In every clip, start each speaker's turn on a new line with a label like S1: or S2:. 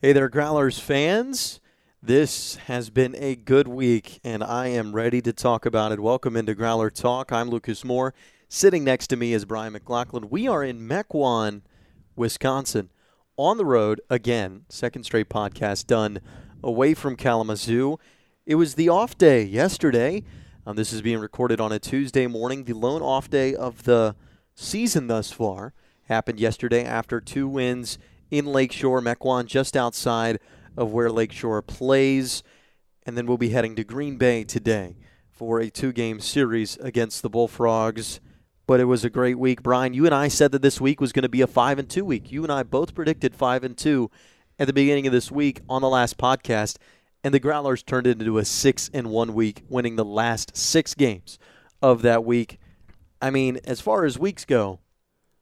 S1: Hey there, Growlers fans. This has been a good week, and I am ready to talk about it. Welcome into Growler Talk. I'm Lucas Moore. Sitting next to me is Brian McLaughlin. We are in Mequon, Wisconsin, on the road again. Second straight podcast done away from Kalamazoo. It was the off day yesterday. Um, this is being recorded on a Tuesday morning. The lone off day of the season thus far happened yesterday after two wins in Lakeshore, Mequon, just outside of where Lakeshore plays. And then we'll be heading to Green Bay today for a two game series against the Bullfrogs. But it was a great week. Brian, you and I said that this week was going to be a 5 and 2 week. You and I both predicted 5 and 2 at the beginning of this week on the last podcast. And the Growlers turned it into a 6 and 1 week, winning the last six games of that week. I mean, as far as weeks go,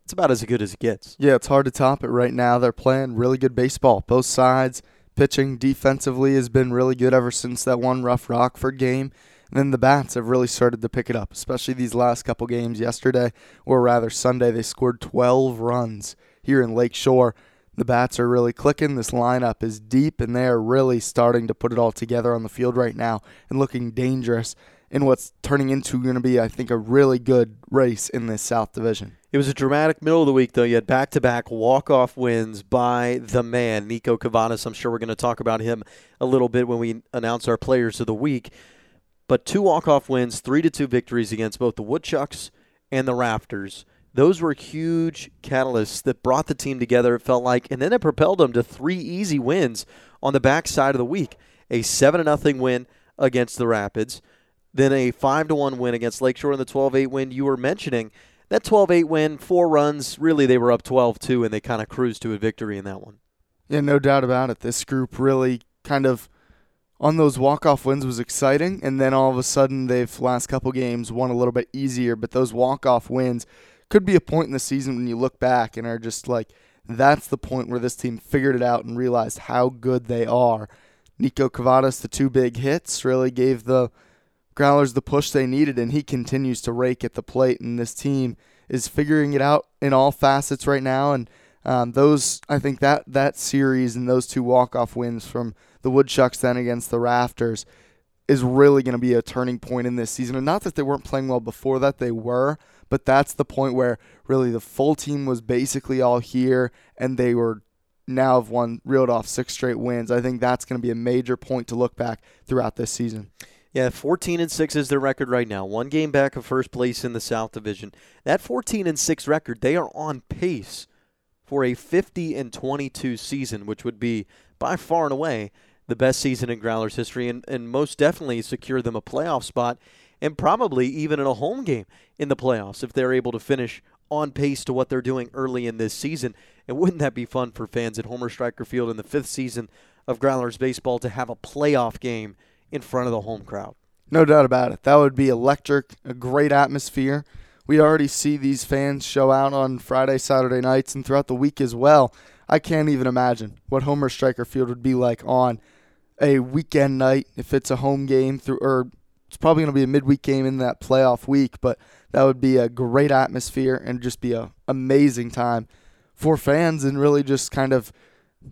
S1: it's about as good as it gets.
S2: Yeah, it's hard to top it right now. They're playing really good baseball, both sides. Pitching defensively has been really good ever since that one rough Rockford game. And then the bats have really started to pick it up, especially these last couple games. Yesterday, or rather Sunday, they scored 12 runs here in Lakeshore. The bats are really clicking. This lineup is deep, and they are really starting to put it all together on the field right now and looking dangerous in what's turning into going to be, I think, a really good race in this South Division.
S1: It was a dramatic middle of the week, though. You had back to back walk off wins by the man, Nico Cavadas. I'm sure we're going to talk about him a little bit when we announce our players of the week. But two walk off wins, three to two victories against both the Woodchucks and the Rafters. Those were huge catalysts that brought the team together, it felt like, and then it propelled them to three easy wins on the backside of the week. A 7 0 win against the Rapids, then a 5 to 1 win against Lakeshore in the 12 8 win you were mentioning that 12 8 win, four runs, really they were up 12 2, and they kind of cruised to a victory in that one.
S2: Yeah, no doubt about it. This group really kind of on those walk-off wins was exciting, and then all of a sudden they've last couple games won a little bit easier. But those walk-off wins could be a point in the season when you look back and are just like, that's the point where this team figured it out and realized how good they are. Nico Cavadas, the two big hits, really gave the Growlers the push they needed, and he continues to rake at the plate. And this team is figuring it out in all facets right now. And um, those, I think that that series and those two walk off wins from the Woodchucks then against the Rafters is really going to be a turning point in this season. And not that they weren't playing well before that, they were, but that's the point where really the full team was basically all here, and they were now have won reeled off six straight wins. I think that's going to be a major point to look back throughout this season.
S1: Yeah, 14 and 6 is their record right now. One game back of first place in the South Division. That 14 and 6 record, they are on pace for a 50 and 22 season, which would be by far and away the best season in Growlers history and, and most definitely secure them a playoff spot and probably even in a home game in the playoffs if they're able to finish on pace to what they're doing early in this season. And wouldn't that be fun for fans at Homer Stryker Field in the fifth season of Growlers baseball to have a playoff game in front of the home crowd.
S2: No doubt about it. That would be electric, a great atmosphere. We already see these fans show out on Friday, Saturday nights, and throughout the week as well. I can't even imagine what Homer Stryker Field would be like on a weekend night if it's a home game through, or it's probably going to be a midweek game in that playoff week. But that would be a great atmosphere and just be a amazing time for fans and really just kind of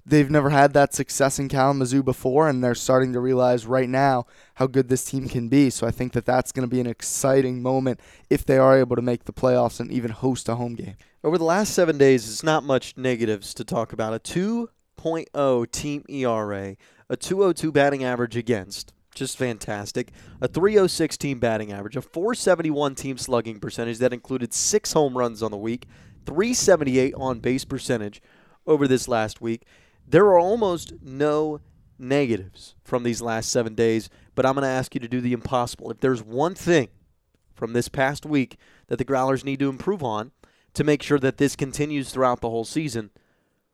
S2: they've never had that success in Kalamazoo before, and they're starting to realize right now how good this team can be. So I think that that's going to be an exciting moment if they are able to make the playoffs and even host a home game.
S1: Over the last seven days, it's not much negatives to talk about. A 2.0 team ERA, a 202 batting average against, just fantastic. A 306 team batting average, a 471 team slugging percentage that included six home runs on the week, 378 on base percentage over this last week. There are almost no negatives from these last seven days, but I'm going to ask you to do the impossible. If there's one thing from this past week that the Growlers need to improve on to make sure that this continues throughout the whole season,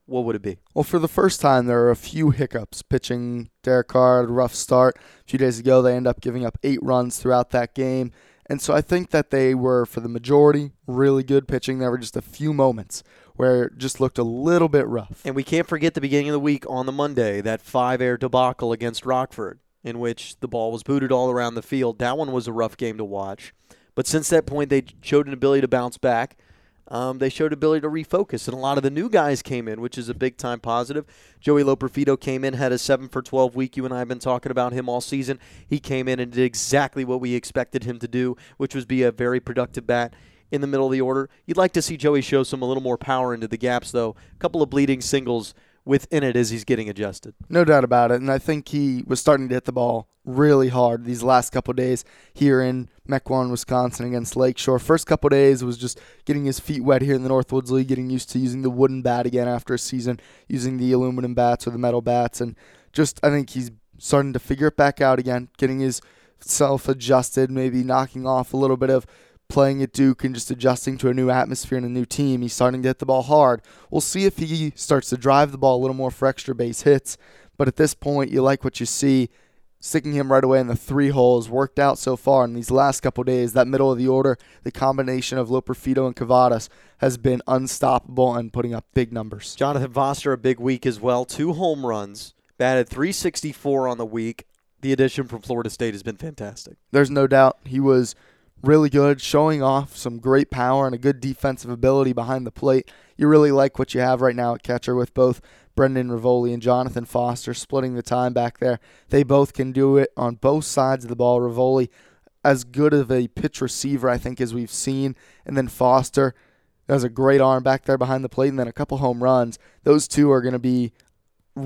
S1: what would it be?
S2: Well, for the first time, there are a few hiccups. Pitching Derek Carr, rough start. A few days ago, they end up giving up eight runs throughout that game. And so I think that they were, for the majority, really good pitching. There were just a few moments where it just looked a little bit rough.
S1: And we can't forget the beginning of the week on the Monday, that five air debacle against Rockford, in which the ball was booted all around the field. That one was a rough game to watch. But since that point, they showed an ability to bounce back. um, they showed ability to refocus, and a lot of the new guys came in, which is a big time positive. Joey Loperfido came in, had a seven for twelve week. You and I have been talking about him all season. He came in and did exactly what we expected him to do, which was be a very productive bat in the middle of the order. You'd like to see Joey show some a little more power into the gaps, though. A couple of bleeding singles within it as he's getting adjusted.
S2: No doubt about it. And I think he was starting to hit the ball really hard these last couple days here in Mequon, Wisconsin against Lakeshore. First couple days was just getting his feet wet here in the Northwoods League, getting used to using the wooden bat again after a season, using the aluminum bats or the metal bats. And just, I think he's starting to figure it back out again, getting his self adjusted, maybe knocking off a little bit of playing at Duke and just adjusting to a new atmosphere and a new team. He's starting to hit the ball hard. We'll see if he starts to drive the ball a little more for extra base hits. But at this point, you like what you see. Sticking him right away in the three holes worked out so far in these last couple days. That middle of the order, the combination of Loperfido and Cavadas has been unstoppable and putting up big numbers.
S1: Jonathan Foster, a big week as well. Two home runs, batted 364 on the week. The addition from Florida State has been fantastic.
S2: There's no doubt he was really good, showing off some great power and a good defensive ability behind the plate. You really like what you have right now at catcher with both Brendan Rivoli and Jonathan Foster splitting the time back there. They both can do it on both sides of the ball. Rivoli, as good of a pitch receiver, I think, as we've seen. And then Foster has a great arm back there behind the plate and then a couple home runs. Those two are going to be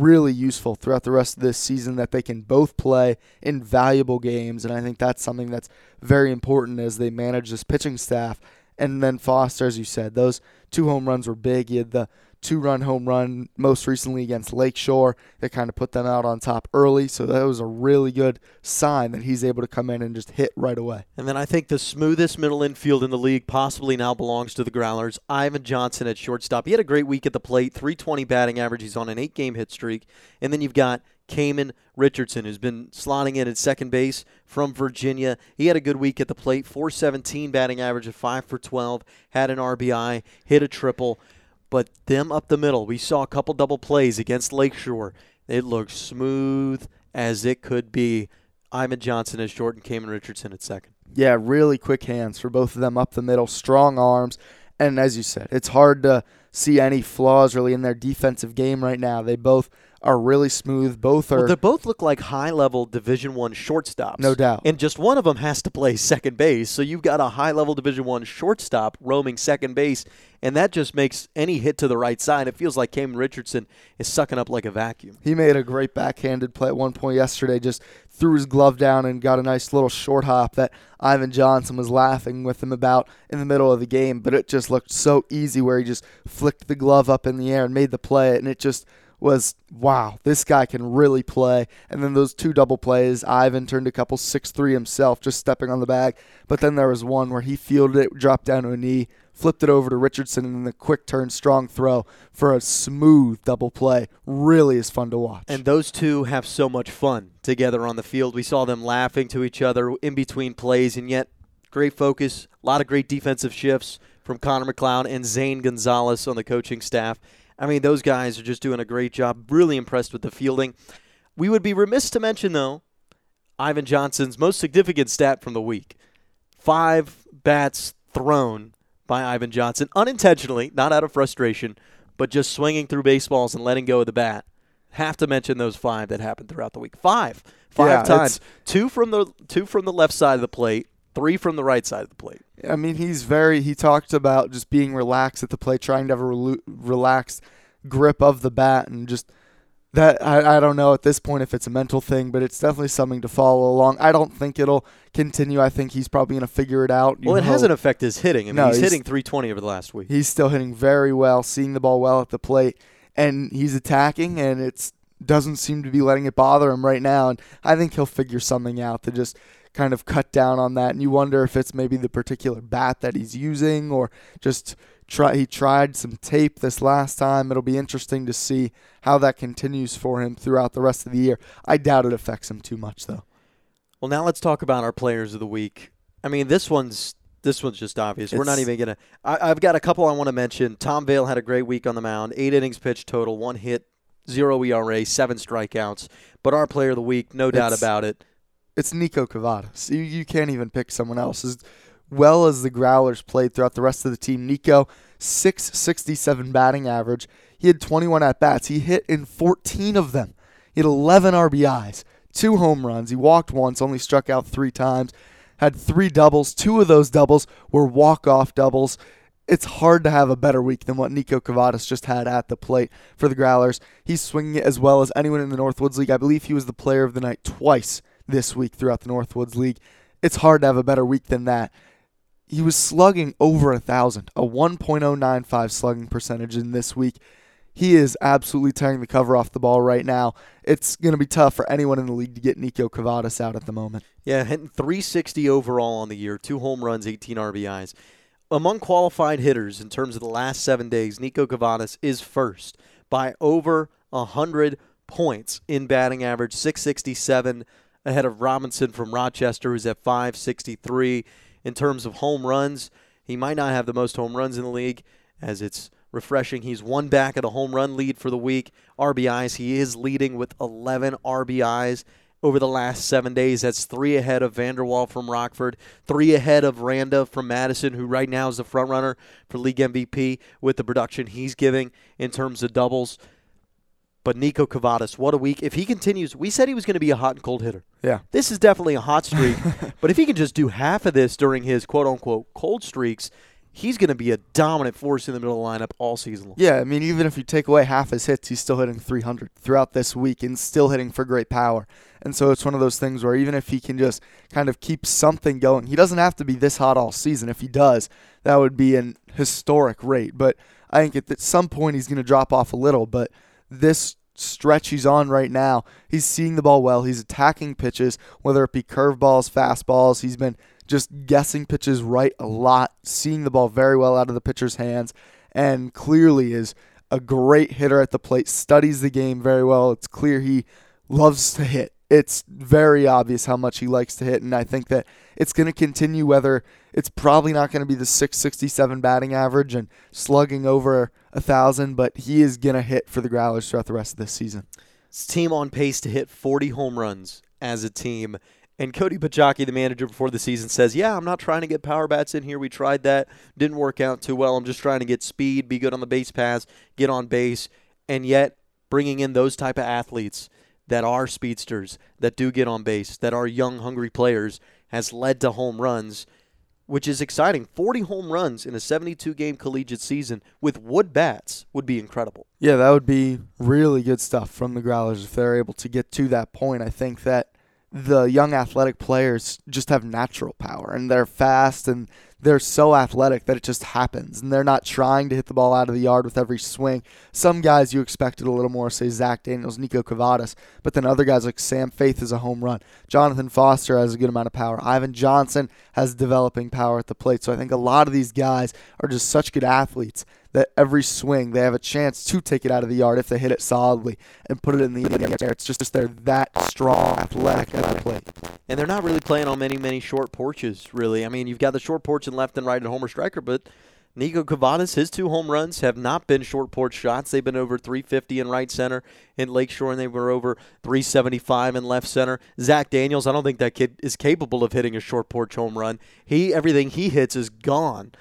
S2: really useful throughout the rest of this season that they can both play in valuable games. And I think that's something that's very important as they manage this pitching staff. And then Foster, as you said, those two home runs were big. He had the two run home run most recently against Lakeshore that kind of put them out on top early. So that was a really good sign that he's able to come in and just hit right away.
S1: And then I think the smoothest middle infield in the league possibly now belongs to the Growlers. Ivan Johnson at shortstop. He had a great week at the plate, 320 batting average. He's on an eight game hit streak. And then you've got Kamen Richardson, who's been slotting in at second base from Virginia. He had a good week at the plate, 417 batting average of 5 for 12, had an RBI, hit a triple. But them up the middle, we saw a couple double plays against Lakeshore. It looked smooth as it could be. Ivan Johnson as short and Kamen Richardson at second.
S2: Yeah, really quick hands for both of them up the middle, strong arms. And as you said, it's hard to see any flaws really in their defensive game right now. They both are really smooth. Both are.
S1: Well, they both look like high-level Division One shortstops,
S2: no doubt.
S1: And just one of them has to play second base, so you've got a high-level Division One shortstop roaming second base, and that just makes any hit to the right side. It feels like Kamen Richardson is sucking up like a vacuum.
S2: He made a great backhanded play at one point yesterday. Just threw his glove down and got a nice little short hop that Ivan Johnson was laughing with him about in the middle of the game. But it just looked so easy where he just flicked the glove up in the air and made the play, and it just was wow, this guy can really play. And then those two double plays, Ivan turned a couple six three himself, just stepping on the bag. But then there was one where he fielded it, dropped down to a knee, flipped it over to Richardson, and then the quick turn, strong throw for a smooth double play. Really is fun to watch.
S1: And those two have so much fun together on the field. We saw them laughing to each other in between plays, and yet great focus, a lot of great defensive shifts from Connor McLeod and Zane Gonzalez on the coaching staff. I mean, those guys are just doing a great job. Really impressed with the fielding. We would be remiss to mention, though, Ivan Johnson's most significant stat from the week five bats thrown by Ivan Johnson, unintentionally, not out of frustration, but just swinging through baseballs and letting go of the bat. Have to mention those five that happened throughout the week. Five, five
S2: Yeah,
S1: times. Two from the two from the left side of the plate, three from the right side of the plate.
S2: I mean, he's very. He talked about just being relaxed at the plate, trying to have a relaxed grip of the bat, and just that. I, I don't know at this point if it's a mental thing, but it's definitely something to follow along. I don't think it'll continue. I think he's probably going to figure it out.
S1: Well, it
S2: hope.
S1: hasn't affected his hitting. I mean,
S2: No,
S1: he's,
S2: he's-
S1: hitting 320 over the last week.
S2: He's still hitting very well, seeing the ball well at the plate, and he's attacking, and it's doesn't seem to be letting it bother him right now. And I think he'll figure something out to just kind of cut down on that. And you wonder if it's maybe the particular bat that he's using, or just try. He tried some tape this last time. It'll be interesting to see how that continues for him throughout the rest of the year. I doubt it affects him too much, though.
S1: Well, now let's talk about our players of the week. I mean, this one's this one's just obvious. We're not even gonna. I, I've got a couple I want to mention. Tom Vale had a great week on the mound. Eight innings pitched total, one hit, zero ERA, seven strikeouts. But our player of the week, no doubt about it.
S2: It's Nico Cavadas. You, you can't even pick someone else. As well as the Growlers played throughout the rest of the team, Nico 667 batting average. He had 21 at bats. He hit in 14 of them. He had 11 RBIs, two home runs. He walked once, only struck out three times. Had three doubles. Two of those doubles were walk-off doubles. It's hard to have a better week than what Nico Cavadas just had at the plate for the Growlers. He's swinging it as well as anyone in the Northwoods League. I believe he was the player of the night twice this week throughout the Northwoods League. It's hard to have a better week than that. He was slugging over a thousand, a 1.095 slugging percentage in this week. He is absolutely tearing the cover off the ball right now. It's going to be tough for anyone in the league to get Nico Cavadas out at the moment.
S1: Yeah, hitting 360 overall on the year, two home runs, 18 RBIs. Among qualified hitters in terms of the last seven days, Nico Cavadas is first by over 100 points in batting average, 667 ahead of Robinson from Rochester, who's at 563. In terms of home runs, he might not have the most home runs in the league, as it's refreshing. He's one back at a home run lead for the week. RBIs, he is leading with 11 RBIs over the last seven days. That's three ahead of Vanderwall from Rockford, three ahead of Randa from Madison, who right now is the front runner for league MVP with the production he's giving in terms of doubles. But Nico Cavadas, what a week. If he continues, we said he was going to be a hot and cold hitter.
S2: Yeah.
S1: This is definitely a hot streak. but if he can just do half of this during his quote unquote cold streaks, he's going to be a dominant force in the middle of the lineup all season long.
S2: Yeah, I mean, even if you take away half his hits, he's still hitting 300 throughout this week and still hitting for great power. And so it's one of those things where even if he can just kind of keep something going, he doesn't have to be this hot all season. If he does, that would be an historic rate. But I think at some point he's going to drop off a little. But this stretch he's on right now, he's seeing the ball well. He's attacking pitches, whether it be curveballs, fastballs. He's been just guessing pitches right a lot, seeing the ball very well out of the pitcher's hands, and clearly is a great hitter at the plate, studies the game very well. It's clear he loves to hit. It's very obvious how much he likes to hit, and I think that it's going to continue. Whether it's probably not going to be the 667 batting average and slugging over a thousand, but he is going to hit for the Growlers throughout the rest of this season.
S1: Team on pace to hit 40 home runs as a team. And Cody Pachaki, the manager before the season, says, Yeah, I'm not trying to get power bats in here. We tried that. Didn't work out too well. I'm just trying to get speed, be good on the base pass, get on base. And yet, bringing in those type of athletes that are speedsters, that do get on base, that are young, hungry players, has led to home runs, which is exciting. 40 home runs in a 72 game collegiate season with wood bats would be incredible.
S2: Yeah, that would be really good stuff from the Growlers if they're able to get to that point. I think that the young athletic players just have natural power and they're fast and they're so athletic that it just happens and they're not trying to hit the ball out of the yard with every swing. Some guys you expected a little more, say Zach Daniels, Nico Cavadas, but then other guys like Sam Faith is a home run. Jonathan Foster has a good amount of power. Ivan Johnson has developing power at the plate. So I think a lot of these guys are just such good athletes that every swing they have a chance to take it out of the yard if they hit it solidly and put it in the air. It's just they're that strong, athletic at the plate.
S1: And they're not really playing on many, many short porches, really. I mean, you've got the short porch and left and right and Homer Stryker, but Nico Cavadas, his two home runs have not been short porch shots. They've been over 350 in right center in Lakeshore, and they were over 375 in left center. Zach Daniels, I don't think that kid is capable of hitting a short porch home run. He everything he hits is gone.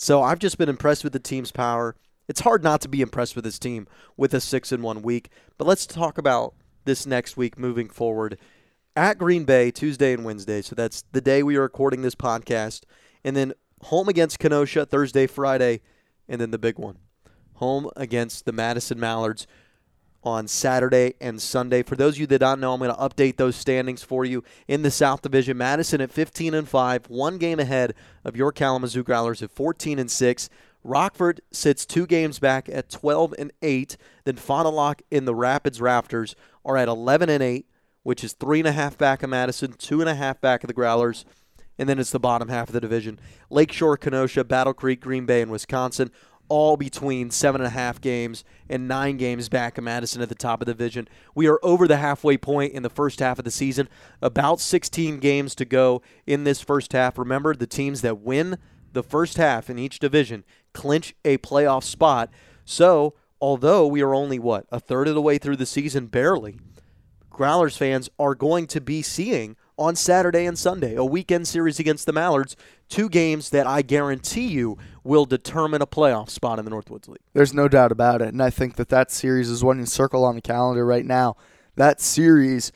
S1: So I've just been impressed with the team's power. It's hard not to be impressed with this team with a six in one week. But let's talk about this next week moving forward. At Green Bay, Tuesday and Wednesday. So that's the day we are recording this podcast. And then home against Kenosha, Thursday, Friday, and then the big one. Home against the Madison Mallards on Saturday and Sunday. For those of you that don't know, I'm going to update those standings for you in the South Division. Madison at 15 and 5, one game ahead of your Kalamazoo Growlers at 14 and 6. Rockford sits two games back at 12 and 8. Then Fond in the Rapids Rafters are at 11 and 8, which is three and a half back of Madison, two and a half back of the Growlers. And then it's the bottom half of the division. Lakeshore, Kenosha, Battle Creek, Green Bay, and Wisconsin all between seven and a half games and nine games back of Madison at the top of the division. We are over the halfway point in the first half of the season. About 16 games to go in this first half. Remember, the teams that win the first half in each division clinch a playoff spot. So, although we are only, what, a third of the way through the season, barely, Growlers fans are going to be seeing on Saturday and Sunday, a weekend series against the Mallards, two games that I guarantee you will determine a playoff spot in the Northwoods League.
S2: There's no doubt about it, and I think that that series is one you circle on the calendar right now. That series,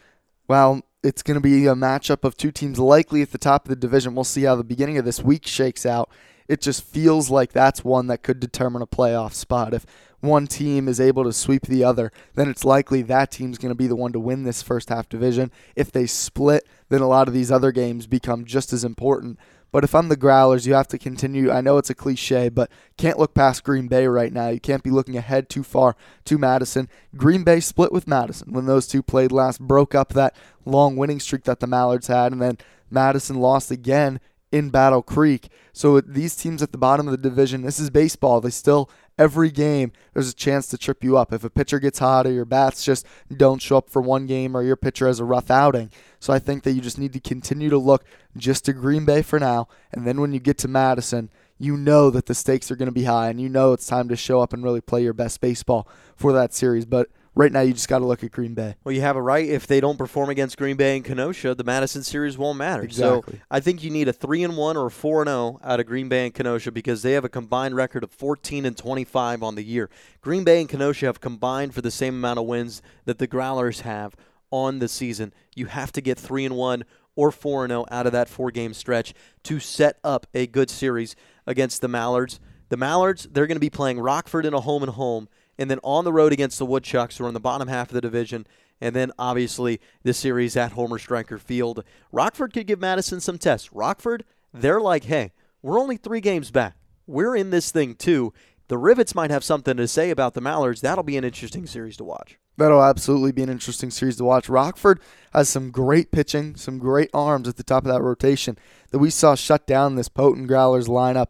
S2: well, it's going to be a matchup of two teams likely at the top of the division. We'll see how the beginning of this week shakes out. It just feels like that's one that could determine a playoff spot. If one team is able to sweep the other, then it's likely that team's going to be the one to win this first half division. If they split, then a lot of these other games become just as important. But if I'm the Growlers, you have to continue. I know it's a cliche, but can't look past Green Bay right now. You can't be looking ahead too far to Madison. Green Bay split with Madison when those two played last, broke up that long winning streak that the Mallards had, and then Madison lost again in Battle Creek. So these teams at the bottom of the division, this is baseball. They still every game there's a chance to trip you up. If a pitcher gets hot or your bats just don't show up for one game or your pitcher has a rough outing. So I think that you just need to continue to look just to Green Bay for now. And then when you get to Madison, you know that the stakes are going to be high and you know it's time to show up and really play your best baseball for that series. But right now you just got to look at Green Bay.
S1: Well, you have it right. If they don't perform against Green Bay and Kenosha, the Madison series won't matter.
S2: Exactly.
S1: So I think you need a three and one or a four and zero out of Green Bay and Kenosha because they have a combined record of 14 and 25 on the year. Green Bay and Kenosha have combined for the same amount of wins that the Growlers have on the season. You have to get three and one or four and zero out of that four game stretch to set up a good series against the Mallards. The Mallards, they're going to be playing Rockford in a home and home and then on the road against the Woodchucks, who are in the bottom half of the division, and then obviously this series at Homer Stryker Field. Rockford could give Madison some tests. Rockford, they're like, hey, we're only three games back. We're in this thing too. The Rivets might have something to say about the Mallards. That'll be an interesting series to watch.
S2: That'll absolutely be an interesting series to watch. Rockford has some great pitching, some great arms at the top of that rotation that we saw shut down this potent Growlers lineup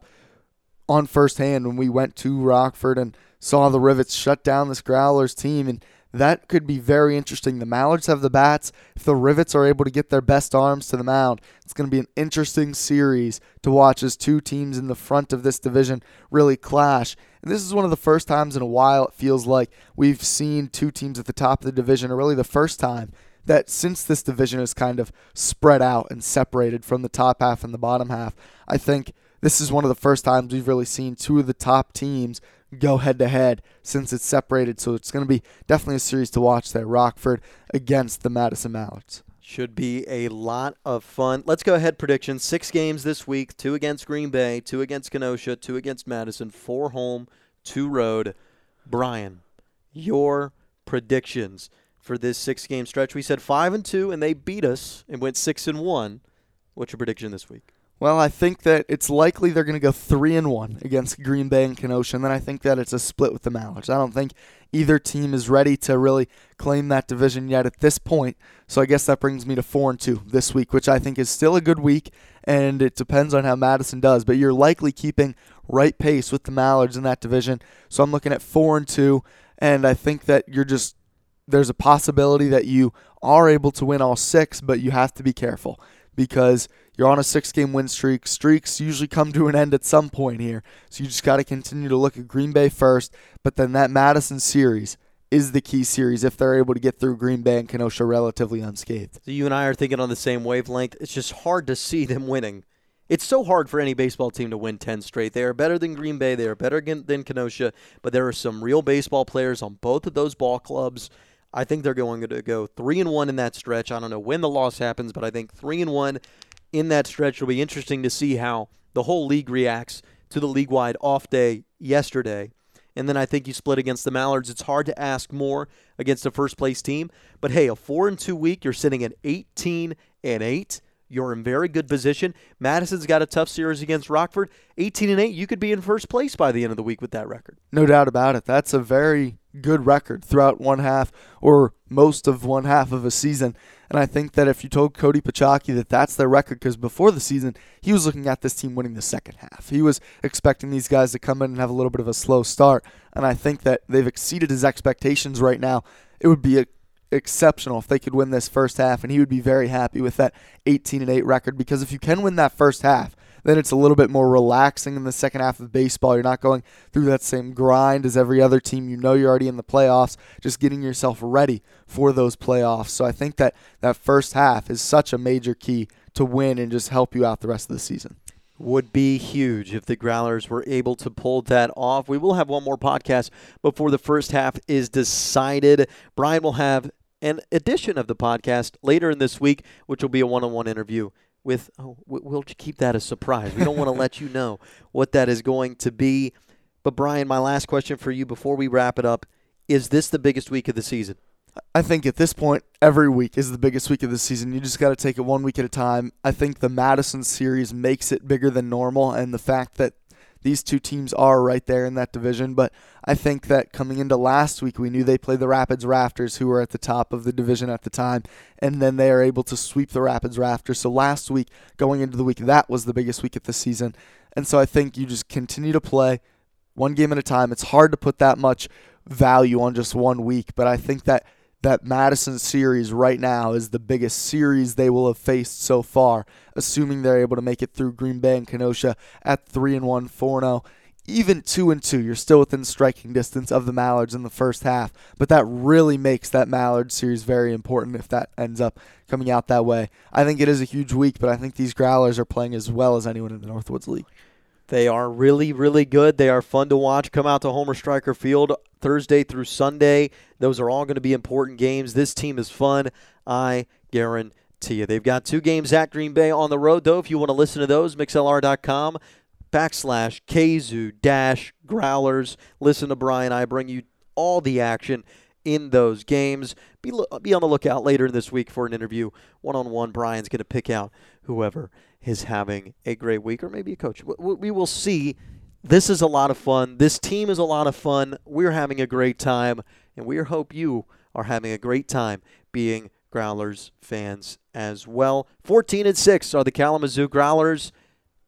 S2: on first hand when we went to Rockford and saw the Rivets shut down this Growlers team, and that could be very interesting. The Mallards have the bats. If the Rivets are able to get their best arms to the mound, it's going to be an interesting series to watch as two teams in the front of this division really clash. And this is one of the first times in a while it feels like we've seen two teams at the top of the division, or really the first time that since this division is kind of spread out and separated from the top half and the bottom half, I think this is one of the first times we've really seen two of the top teams go head to head since it's separated. So it's going to be definitely a series to watch there. Rockford against the Madison Mallards.
S1: Should be a lot of fun. Let's go ahead. Predictions: six games this week: two against Green Bay, two against Kenosha, two against Madison, four home, two road. Brian, your predictions for this six-game stretch? We said five and two, and they beat us and went six and one. What's your prediction this week?
S2: Well, I think that it's likely they're going to go three and one against Green Bay and Kenosha, and then I think that it's a split with the Mallards. I don't think either team is ready to really claim that division yet at this point. So I guess that brings me to four and two this week, which I think is still a good week, and it depends on how Madison does. But you're likely keeping right pace with the Mallards in that division. So I'm looking at four and two, and I think that you're just there's a possibility that you are able to win all six, but you have to be careful because you're on a six game win streak. Streaks usually come to an end at some point here. So you just got to continue to look at Green Bay first. But then that Madison series is the key series if they're able to get through Green Bay and Kenosha relatively unscathed.
S1: So you and I are thinking on the same wavelength. It's just hard to see them winning. It's so hard for any baseball team to win 10 straight. They are better than Green Bay. They are better than Kenosha. But there are some real baseball players on both of those ball clubs. I think they're going to go three and one in that stretch. I don't know when the loss happens, but I think three and one in that stretch. It'll be interesting to see how the whole league reacts to the league wide off day yesterday. And then I think you split against the Mallards. It's hard to ask more against a first place team. But hey, a four and two week, you're sitting at 18 and 8. You're in very good position. Madison's got a tough series against Rockford. 18 and 8, you could be in first place by the end of the week with that record.
S2: No doubt about it. That's a very good record throughout one half or most of one half of a season. And I think that if you told Cody Pachaki that that's their record, because before the season, he was looking at this team winning the second half. He was expecting these guys to come in and have a little bit of a slow start. And I think that they've exceeded his expectations right now. It would be a exceptional if they could win this first half, and he would be very happy with that 18 and 8 record. Because if you can win that first half, then it's a little bit more relaxing in the second half of baseball. You're not going through that same grind as every other team. You know you're already in the playoffs, just getting yourself ready for those playoffs. So I think that that first half is such a major key to win and just help you out the rest of the season.
S1: would be huge if the Growlers were able to pull that off. We will have one more podcast before the first half is decided. Brian will have an edition of the podcast later in this week, which will be a one on one interview with, oh, we'll keep that a surprise. We don't want to let you know what that is going to be. But, Brian, my last question for you before we wrap it up is this the biggest week of the season?
S2: I think at this point, every week is the biggest week of the season. You just got to take it one week at a time. I think the Madison series makes it bigger than normal, and the fact that these two teams are right there in that division. But I think that coming into last week, we knew they played the Rapids Rafters, who were at the top of the division at the time, and then they are able to sweep the Rapids Rafters. So last week, going into the week, that was the biggest week of the season. And so I think you just continue to play one game at a time. It's hard to put that much value on just one week, but I think that that Madison series right now is the biggest series they will have faced so far, assuming they're able to make it through Green Bay and Kenosha at 3 and 1, 4 0. Even 2 and 2, you're still within striking distance of the Mallards in the first half, but that really makes that Mallard series very important if that ends up coming out that way. I think it is a huge week, but I think these Growlers are playing as well as anyone in the Northwoods League.
S1: They are really, really good. They are fun to watch. Come out to Homer Stryker Field Thursday through Sunday. Those are all going to be important games. This team is fun. I guarantee you. They've got two games at Green Bay on the road, though. If you want to listen to those, mixlr.com backslash KZoo dash growlers. Listen to Brian. I bring you all the action in those games. Be, be on the lookout later this week for an interview one on one. Brian's going to pick out whoever is having a great week, or maybe a coach. We will see. This is a lot of fun. This team is a lot of fun. We're having a great time, and we hope you are having a great time being Growlers fans as well. 14 and 6 are the Kalamazoo Growlers.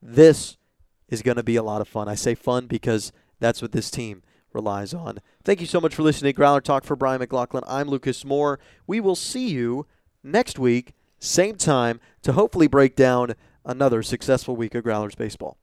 S1: This is going to be a lot of fun. I say fun because that's what this team relies on. Thank you so much for listening to Growler Talk for Brian McLaughlin. I'm Lucas Moore. We will see you next week, same time, to hopefully break down another successful week of Growlers baseball.